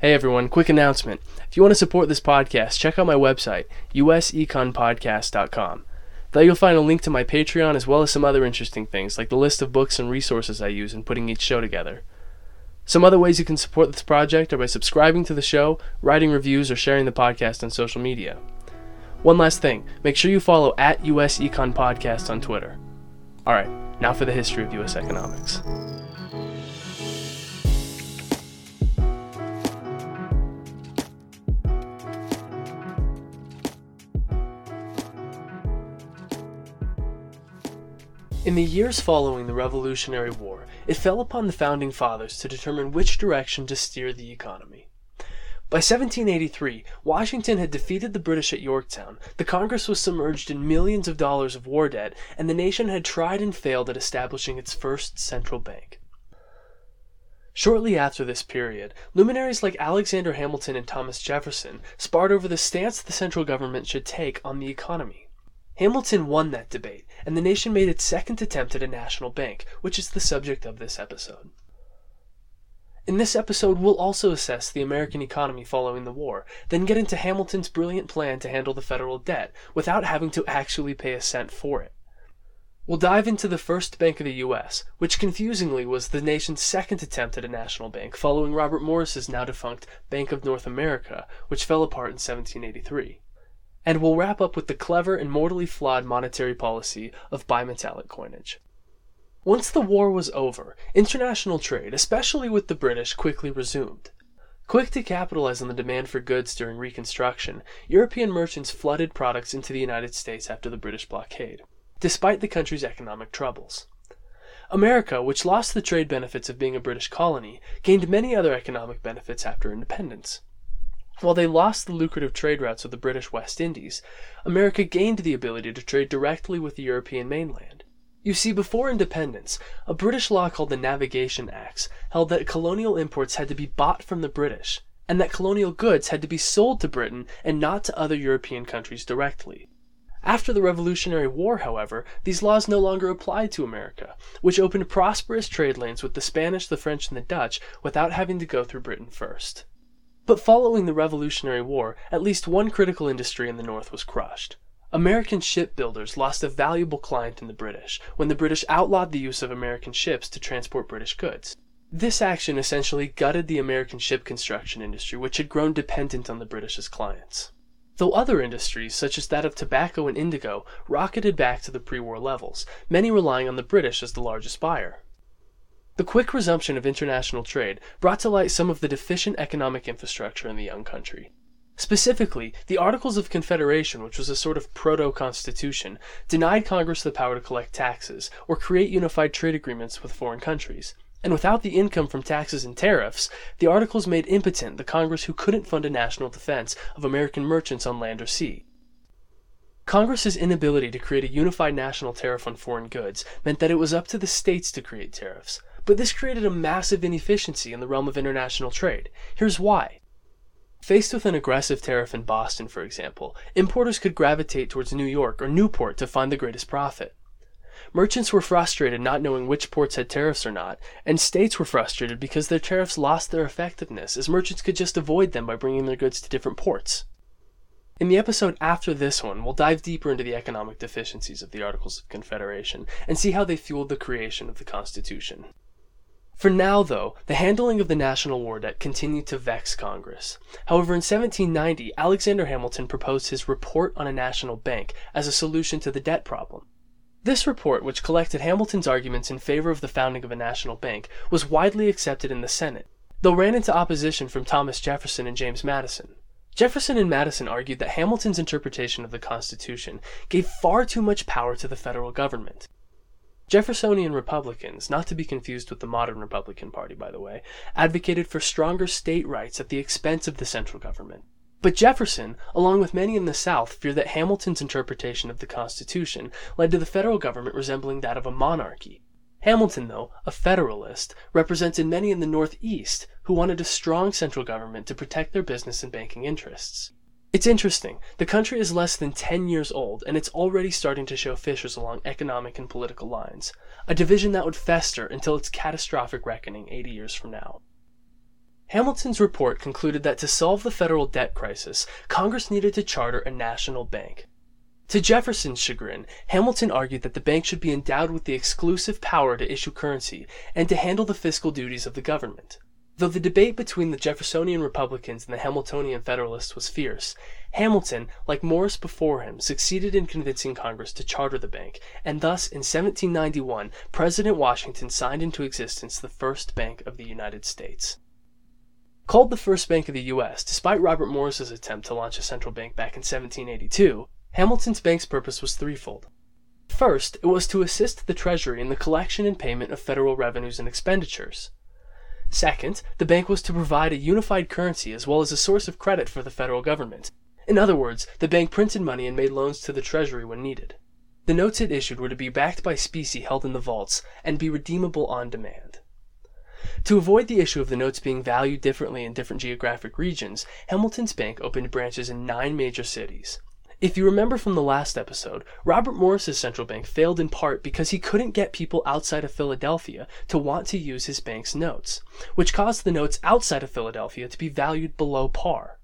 Hey everyone, quick announcement. If you want to support this podcast, check out my website, useconpodcast.com. There you'll find a link to my Patreon as well as some other interesting things, like the list of books and resources I use in putting each show together. Some other ways you can support this project are by subscribing to the show, writing reviews, or sharing the podcast on social media. One last thing, make sure you follow at US Econ Podcast on Twitter. Alright, now for the history of US economics. In the years following the Revolutionary War, it fell upon the founding fathers to determine which direction to steer the economy. By 1783, Washington had defeated the British at Yorktown, the Congress was submerged in millions of dollars of war debt, and the nation had tried and failed at establishing its first central bank. Shortly after this period, luminaries like Alexander Hamilton and Thomas Jefferson sparred over the stance the central government should take on the economy. Hamilton won that debate, and the nation made its second attempt at a national bank, which is the subject of this episode. In this episode, we'll also assess the American economy following the war, then get into Hamilton's brilliant plan to handle the federal debt without having to actually pay a cent for it. We'll dive into the first bank of the U.S., which confusingly was the nation's second attempt at a national bank following Robert Morris's now defunct Bank of North America, which fell apart in 1783 and we'll wrap up with the clever and mortally flawed monetary policy of bimetallic coinage. Once the war was over, international trade, especially with the British, quickly resumed. Quick to capitalize on the demand for goods during Reconstruction, European merchants flooded products into the United States after the British blockade, despite the country's economic troubles. America, which lost the trade benefits of being a British colony, gained many other economic benefits after independence. While they lost the lucrative trade routes of the British West Indies, America gained the ability to trade directly with the European mainland. You see, before independence, a British law called the Navigation Acts held that colonial imports had to be bought from the British, and that colonial goods had to be sold to Britain and not to other European countries directly. After the Revolutionary War, however, these laws no longer applied to America, which opened prosperous trade lanes with the Spanish, the French, and the Dutch without having to go through Britain first. But following the Revolutionary War, at least one critical industry in the North was crushed. American shipbuilders lost a valuable client in the British when the British outlawed the use of American ships to transport British goods. This action essentially gutted the American ship construction industry, which had grown dependent on the British as clients. Though other industries, such as that of tobacco and indigo, rocketed back to the pre war levels, many relying on the British as the largest buyer. The quick resumption of international trade brought to light some of the deficient economic infrastructure in the young country. Specifically, the Articles of Confederation, which was a sort of proto constitution, denied Congress the power to collect taxes or create unified trade agreements with foreign countries. And without the income from taxes and tariffs, the Articles made impotent the Congress who couldn't fund a national defense of American merchants on land or sea. Congress's inability to create a unified national tariff on foreign goods meant that it was up to the states to create tariffs, but this created a massive inefficiency in the realm of international trade. Here's why. Faced with an aggressive tariff in Boston, for example, importers could gravitate towards New York or Newport to find the greatest profit. Merchants were frustrated not knowing which ports had tariffs or not, and states were frustrated because their tariffs lost their effectiveness, as merchants could just avoid them by bringing their goods to different ports. In the episode after this one, we'll dive deeper into the economic deficiencies of the Articles of Confederation and see how they fueled the creation of the Constitution. For now, though, the handling of the national war debt continued to vex Congress. However, in 1790, Alexander Hamilton proposed his Report on a National Bank as a solution to the debt problem. This report, which collected Hamilton's arguments in favor of the founding of a national bank, was widely accepted in the Senate, though ran into opposition from Thomas Jefferson and James Madison. Jefferson and Madison argued that Hamilton's interpretation of the Constitution gave far too much power to the federal government. Jeffersonian Republicans, not to be confused with the modern Republican Party, by the way, advocated for stronger state rights at the expense of the central government. But Jefferson, along with many in the South, feared that Hamilton's interpretation of the Constitution led to the federal government resembling that of a monarchy. Hamilton, though, a Federalist, represented many in the Northeast who wanted a strong central government to protect their business and banking interests. It's interesting. The country is less than 10 years old, and it's already starting to show fissures along economic and political lines, a division that would fester until its catastrophic reckoning 80 years from now. Hamilton's report concluded that to solve the federal debt crisis, Congress needed to charter a national bank. To Jefferson's chagrin, Hamilton argued that the bank should be endowed with the exclusive power to issue currency and to handle the fiscal duties of the government. Though the debate between the Jeffersonian Republicans and the Hamiltonian Federalists was fierce, Hamilton, like Morris before him, succeeded in convincing Congress to charter the bank, and thus in 1791 President Washington signed into existence the first bank of the United States. Called the first bank of the U.S., despite Robert Morris's attempt to launch a central bank back in 1782, Hamilton's bank's purpose was threefold. First, it was to assist the Treasury in the collection and payment of federal revenues and expenditures. Second, the bank was to provide a unified currency as well as a source of credit for the federal government. In other words, the bank printed money and made loans to the Treasury when needed. The notes it issued were to be backed by specie held in the vaults and be redeemable on demand. To avoid the issue of the notes being valued differently in different geographic regions, Hamilton's Bank opened branches in nine major cities. If you remember from the last episode, Robert Morris's central bank failed in part because he couldn't get people outside of Philadelphia to want to use his bank's notes, which caused the notes outside of Philadelphia to be valued below par.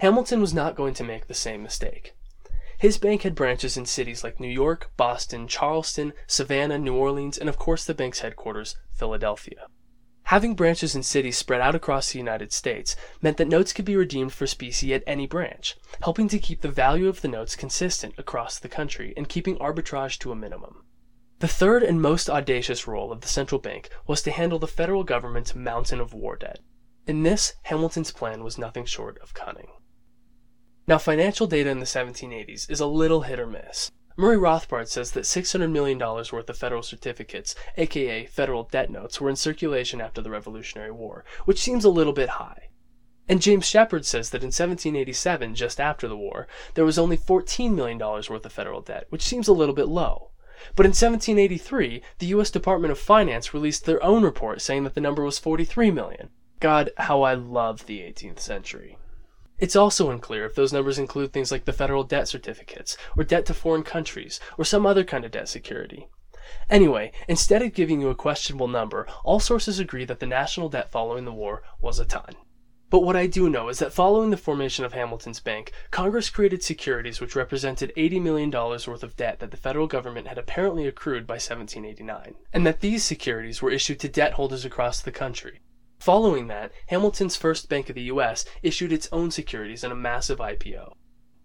Hamilton was not going to make the same mistake. His bank had branches in cities like New York, Boston, Charleston, Savannah, New Orleans, and of course the bank's headquarters, Philadelphia. Having branches in cities spread out across the United States meant that notes could be redeemed for specie at any branch, helping to keep the value of the notes consistent across the country and keeping arbitrage to a minimum. The third and most audacious role of the central bank was to handle the federal government's mountain of war debt. In this, Hamilton's plan was nothing short of cunning. Now, financial data in the 1780s is a little hit or miss. Murray Rothbard says that $600 million worth of federal certificates, aka federal debt notes, were in circulation after the Revolutionary War, which seems a little bit high. And James Shepherd says that in 1787, just after the war, there was only $14 million worth of federal debt, which seems a little bit low. But in 1783, the U.S. Department of Finance released their own report saying that the number was 43 million. God, how I love the 18th century. It's also unclear if those numbers include things like the federal debt certificates, or debt to foreign countries, or some other kind of debt security. Anyway, instead of giving you a questionable number, all sources agree that the national debt following the war was a ton. But what I do know is that following the formation of Hamilton's Bank, Congress created securities which represented $80 million worth of debt that the federal government had apparently accrued by 1789, and that these securities were issued to debt holders across the country. Following that, Hamilton's First Bank of the US issued its own securities in a massive IPO.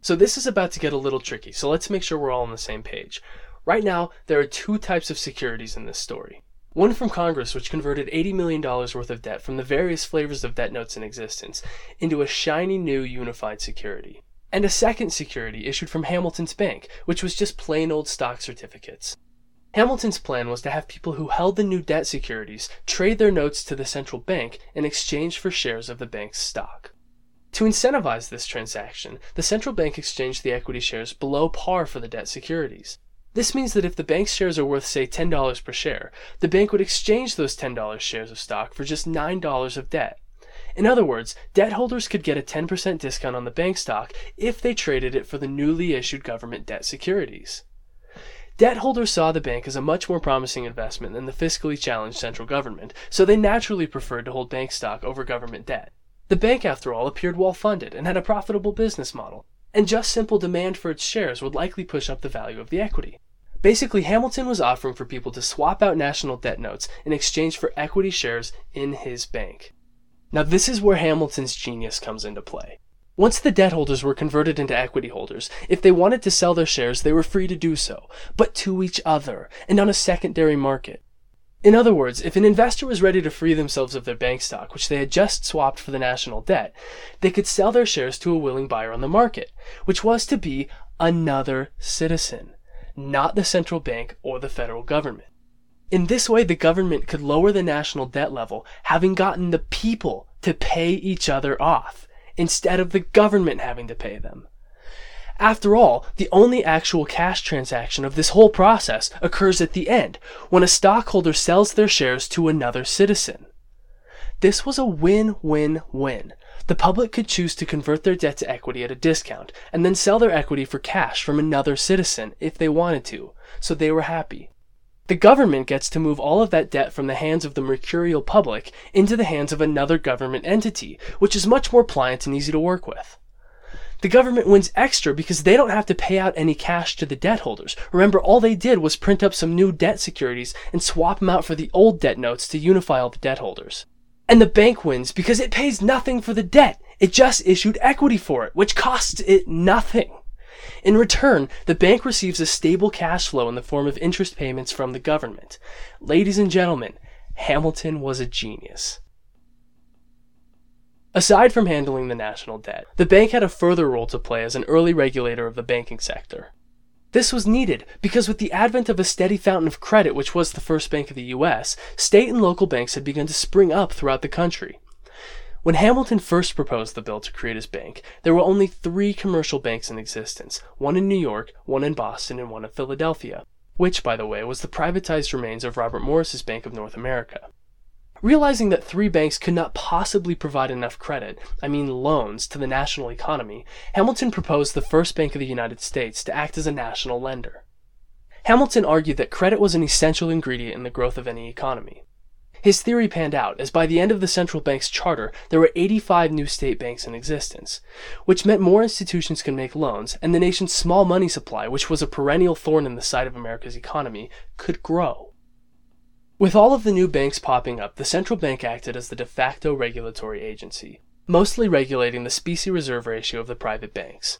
So this is about to get a little tricky, so let's make sure we're all on the same page. Right now, there are two types of securities in this story. One from Congress, which converted $80 million worth of debt from the various flavors of debt notes in existence into a shiny new unified security. And a second security issued from Hamilton's Bank, which was just plain old stock certificates. Hamilton's plan was to have people who held the new debt securities trade their notes to the central bank in exchange for shares of the bank's stock. To incentivize this transaction, the central bank exchanged the equity shares below par for the debt securities. This means that if the bank's shares are worth, say, $10 per share, the bank would exchange those $10 shares of stock for just $9 of debt. In other words, debt holders could get a 10% discount on the bank stock if they traded it for the newly issued government debt securities. Debt holders saw the bank as a much more promising investment than the fiscally challenged central government, so they naturally preferred to hold bank stock over government debt. The bank, after all, appeared well funded and had a profitable business model, and just simple demand for its shares would likely push up the value of the equity. Basically, Hamilton was offering for people to swap out national debt notes in exchange for equity shares in his bank. Now, this is where Hamilton's genius comes into play. Once the debt holders were converted into equity holders, if they wanted to sell their shares, they were free to do so, but to each other, and on a secondary market. In other words, if an investor was ready to free themselves of their bank stock, which they had just swapped for the national debt, they could sell their shares to a willing buyer on the market, which was to be another citizen, not the central bank or the federal government. In this way, the government could lower the national debt level, having gotten the people to pay each other off instead of the government having to pay them. After all, the only actual cash transaction of this whole process occurs at the end, when a stockholder sells their shares to another citizen. This was a win-win-win. The public could choose to convert their debt to equity at a discount, and then sell their equity for cash from another citizen if they wanted to, so they were happy. The government gets to move all of that debt from the hands of the mercurial public into the hands of another government entity, which is much more pliant and easy to work with. The government wins extra because they don't have to pay out any cash to the debt holders. Remember, all they did was print up some new debt securities and swap them out for the old debt notes to unify all the debt holders. And the bank wins because it pays nothing for the debt. It just issued equity for it, which costs it nothing. In return, the bank receives a stable cash flow in the form of interest payments from the government. Ladies and gentlemen, Hamilton was a genius. Aside from handling the national debt, the bank had a further role to play as an early regulator of the banking sector. This was needed because with the advent of a steady fountain of credit, which was the first bank of the US, state and local banks had begun to spring up throughout the country. When Hamilton first proposed the bill to create his bank, there were only three commercial banks in existence one in New York, one in Boston, and one in Philadelphia, which, by the way, was the privatized remains of Robert Morris's Bank of North America. Realizing that three banks could not possibly provide enough credit, I mean loans, to the national economy, Hamilton proposed the first Bank of the United States to act as a national lender. Hamilton argued that credit was an essential ingredient in the growth of any economy. His theory panned out, as by the end of the central bank's charter, there were 85 new state banks in existence, which meant more institutions could make loans, and the nation's small money supply, which was a perennial thorn in the side of America's economy, could grow. With all of the new banks popping up, the central bank acted as the de facto regulatory agency, mostly regulating the specie reserve ratio of the private banks.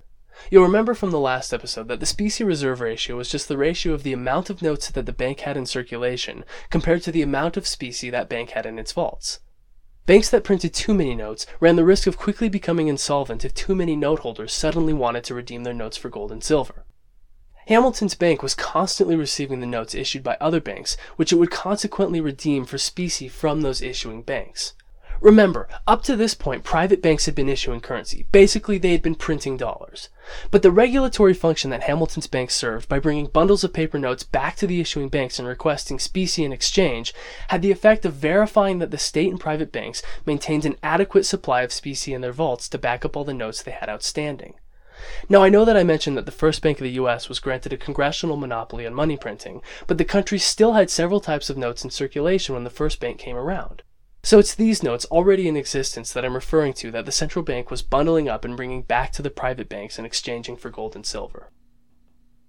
You'll remember from the last episode that the specie reserve ratio was just the ratio of the amount of notes that the bank had in circulation compared to the amount of specie that bank had in its vaults. Banks that printed too many notes ran the risk of quickly becoming insolvent if too many note holders suddenly wanted to redeem their notes for gold and silver. Hamilton's bank was constantly receiving the notes issued by other banks, which it would consequently redeem for specie from those issuing banks. Remember, up to this point, private banks had been issuing currency. Basically, they had been printing dollars. But the regulatory function that Hamilton's bank served by bringing bundles of paper notes back to the issuing banks and requesting specie in exchange had the effect of verifying that the state and private banks maintained an adequate supply of specie in their vaults to back up all the notes they had outstanding. Now, I know that I mentioned that the first bank of the US was granted a congressional monopoly on money printing, but the country still had several types of notes in circulation when the first bank came around. So it's these notes already in existence that I'm referring to that the central bank was bundling up and bringing back to the private banks and exchanging for gold and silver.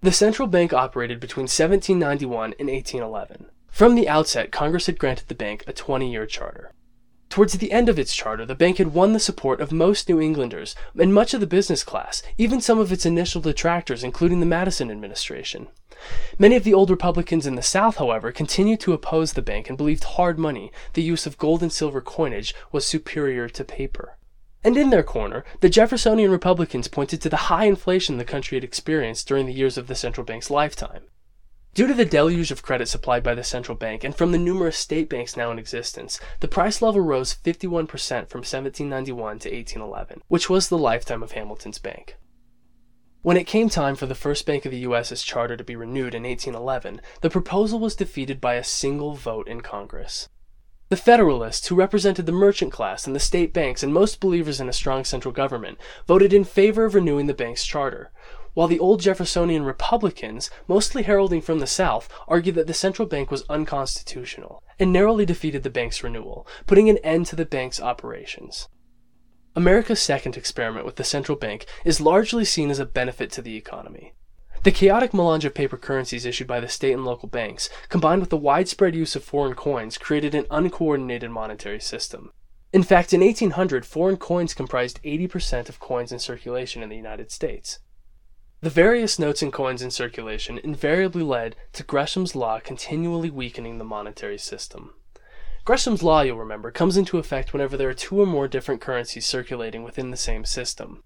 The central bank operated between 1791 and 1811. From the outset, Congress had granted the bank a 20 year charter. Towards the end of its charter, the bank had won the support of most New Englanders and much of the business class, even some of its initial detractors, including the Madison administration. Many of the old Republicans in the South, however, continued to oppose the bank and believed hard money, the use of gold and silver coinage, was superior to paper. And in their corner, the Jeffersonian Republicans pointed to the high inflation the country had experienced during the years of the central bank's lifetime. Due to the deluge of credit supplied by the central bank and from the numerous state banks now in existence, the price level rose 51% from 1791 to 1811, which was the lifetime of Hamilton's bank. When it came time for the first Bank of the US's charter to be renewed in 1811, the proposal was defeated by a single vote in Congress. The Federalists, who represented the merchant class and the state banks and most believers in a strong central government, voted in favor of renewing the bank's charter, while the old Jeffersonian Republicans, mostly heralding from the South, argued that the central bank was unconstitutional, and narrowly defeated the bank's renewal, putting an end to the bank's operations. America's second experiment with the central bank is largely seen as a benefit to the economy. The chaotic melange of paper currencies issued by the state and local banks, combined with the widespread use of foreign coins, created an uncoordinated monetary system. In fact, in 1800, foreign coins comprised 80% of coins in circulation in the United States. The various notes and coins in circulation invariably led to Gresham's law continually weakening the monetary system. Gresham's law, you'll remember, comes into effect whenever there are two or more different currencies circulating within the same system.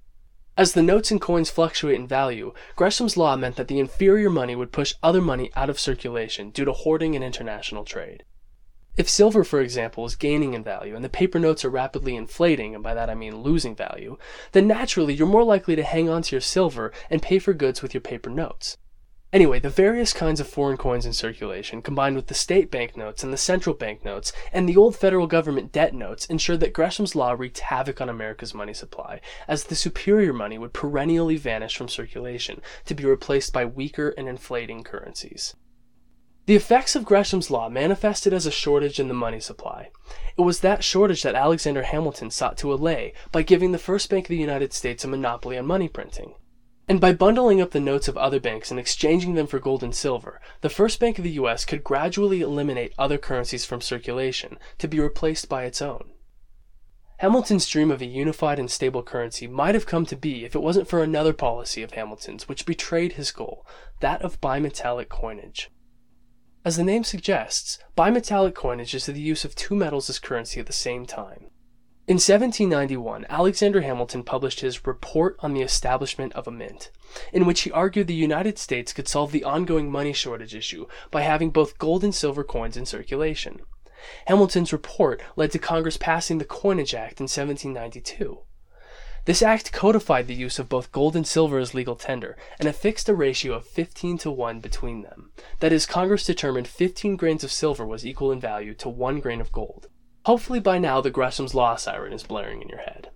As the notes and coins fluctuate in value, Gresham's law meant that the inferior money would push other money out of circulation due to hoarding and international trade. If silver, for example, is gaining in value and the paper notes are rapidly inflating, and by that I mean losing value, then naturally you're more likely to hang on to your silver and pay for goods with your paper notes. Anyway, the various kinds of foreign coins in circulation, combined with the state banknotes and the central banknotes and the old federal government debt notes, ensured that Gresham's law wreaked havoc on America's money supply, as the superior money would perennially vanish from circulation to be replaced by weaker and inflating currencies. The effects of Gresham's law manifested as a shortage in the money supply. It was that shortage that Alexander Hamilton sought to allay by giving the First Bank of the United States a monopoly on money printing. And by bundling up the notes of other banks and exchanging them for gold and silver, the First Bank of the US could gradually eliminate other currencies from circulation to be replaced by its own. Hamilton's dream of a unified and stable currency might have come to be if it wasn't for another policy of Hamilton's which betrayed his goal, that of bimetallic coinage. As the name suggests, bimetallic coinage is the use of two metals as currency at the same time. In 1791, Alexander Hamilton published his Report on the Establishment of a Mint, in which he argued the United States could solve the ongoing money shortage issue by having both gold and silver coins in circulation. Hamilton's report led to Congress passing the Coinage Act in 1792. This act codified the use of both gold and silver as legal tender and affixed a ratio of 15 to 1 between them. That is, Congress determined 15 grains of silver was equal in value to 1 grain of gold. Hopefully by now the Gresham's Law siren is blaring in your head.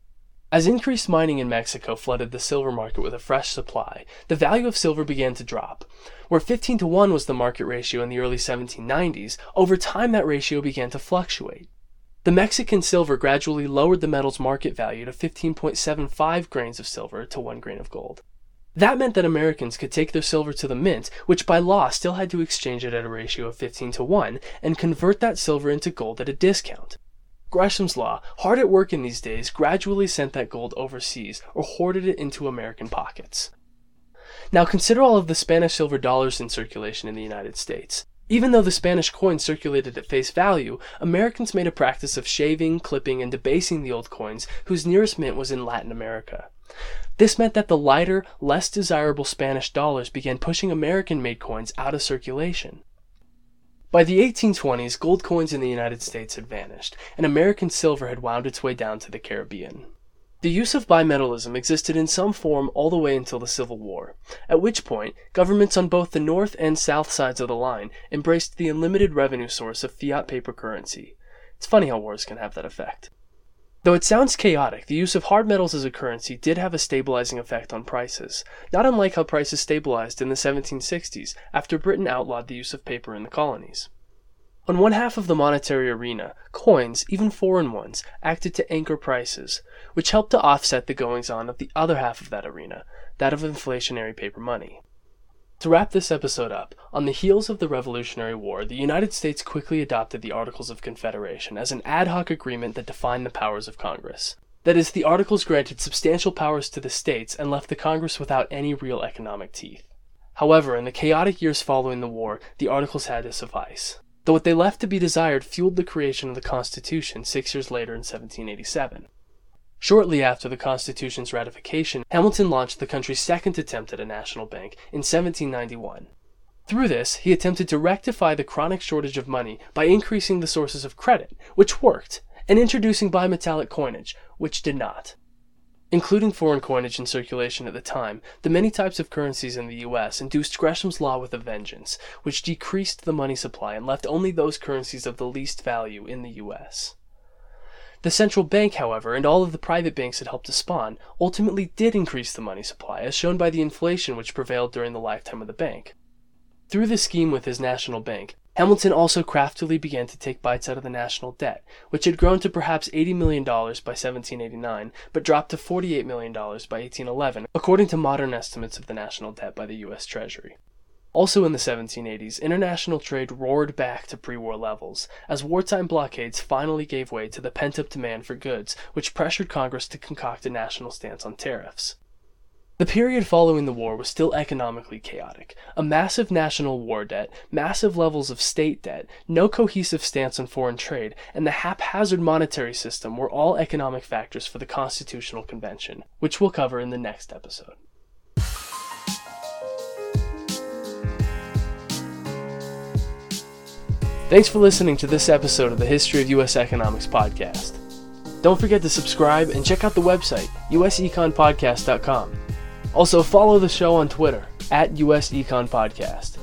As increased mining in Mexico flooded the silver market with a fresh supply, the value of silver began to drop. Where 15 to 1 was the market ratio in the early 1790s, over time that ratio began to fluctuate. The Mexican silver gradually lowered the metal's market value to 15.75 grains of silver to 1 grain of gold. That meant that Americans could take their silver to the mint, which by law still had to exchange it at a ratio of 15 to 1, and convert that silver into gold at a discount. Gresham's Law, hard at work in these days, gradually sent that gold overseas or hoarded it into American pockets. Now consider all of the Spanish silver dollars in circulation in the United States. Even though the Spanish coins circulated at face value, Americans made a practice of shaving, clipping, and debasing the old coins whose nearest mint was in Latin America. This meant that the lighter, less desirable Spanish dollars began pushing American made coins out of circulation. By the 1820s, gold coins in the United States had vanished, and American silver had wound its way down to the Caribbean. The use of bimetallism existed in some form all the way until the Civil War, at which point governments on both the north and south sides of the line embraced the unlimited revenue source of fiat paper currency. It's funny how wars can have that effect. Though it sounds chaotic, the use of hard metals as a currency did have a stabilizing effect on prices, not unlike how prices stabilized in the 1760s after Britain outlawed the use of paper in the colonies. On one half of the monetary arena, coins, even foreign ones, acted to anchor prices, which helped to offset the goings on of the other half of that arena, that of inflationary paper money. To wrap this episode up, on the heels of the Revolutionary War, the United States quickly adopted the Articles of Confederation as an ad hoc agreement that defined the powers of Congress. That is, the Articles granted substantial powers to the states and left the Congress without any real economic teeth. However, in the chaotic years following the war, the Articles had to suffice, though what they left to be desired fueled the creation of the Constitution six years later in 1787. Shortly after the Constitution's ratification, Hamilton launched the country's second attempt at a national bank in 1791. Through this, he attempted to rectify the chronic shortage of money by increasing the sources of credit, which worked, and introducing bimetallic coinage, which did not. Including foreign coinage in circulation at the time, the many types of currencies in the US induced Gresham's Law with a vengeance, which decreased the money supply and left only those currencies of the least value in the US. The central bank, however, and all of the private banks it helped to spawn, ultimately did increase the money supply, as shown by the inflation which prevailed during the lifetime of the bank. Through the scheme with his national bank, Hamilton also craftily began to take bites out of the national debt, which had grown to perhaps $80 million by 1789, but dropped to $48 million by 1811, according to modern estimates of the national debt by the U.S. Treasury. Also in the 1780s, international trade roared back to pre war levels, as wartime blockades finally gave way to the pent up demand for goods, which pressured Congress to concoct a national stance on tariffs. The period following the war was still economically chaotic. A massive national war debt, massive levels of state debt, no cohesive stance on foreign trade, and the haphazard monetary system were all economic factors for the Constitutional Convention, which we'll cover in the next episode. Thanks for listening to this episode of the History of U.S. Economics podcast. Don't forget to subscribe and check out the website, useconpodcast.com. Also, follow the show on Twitter, at US Econ Podcast.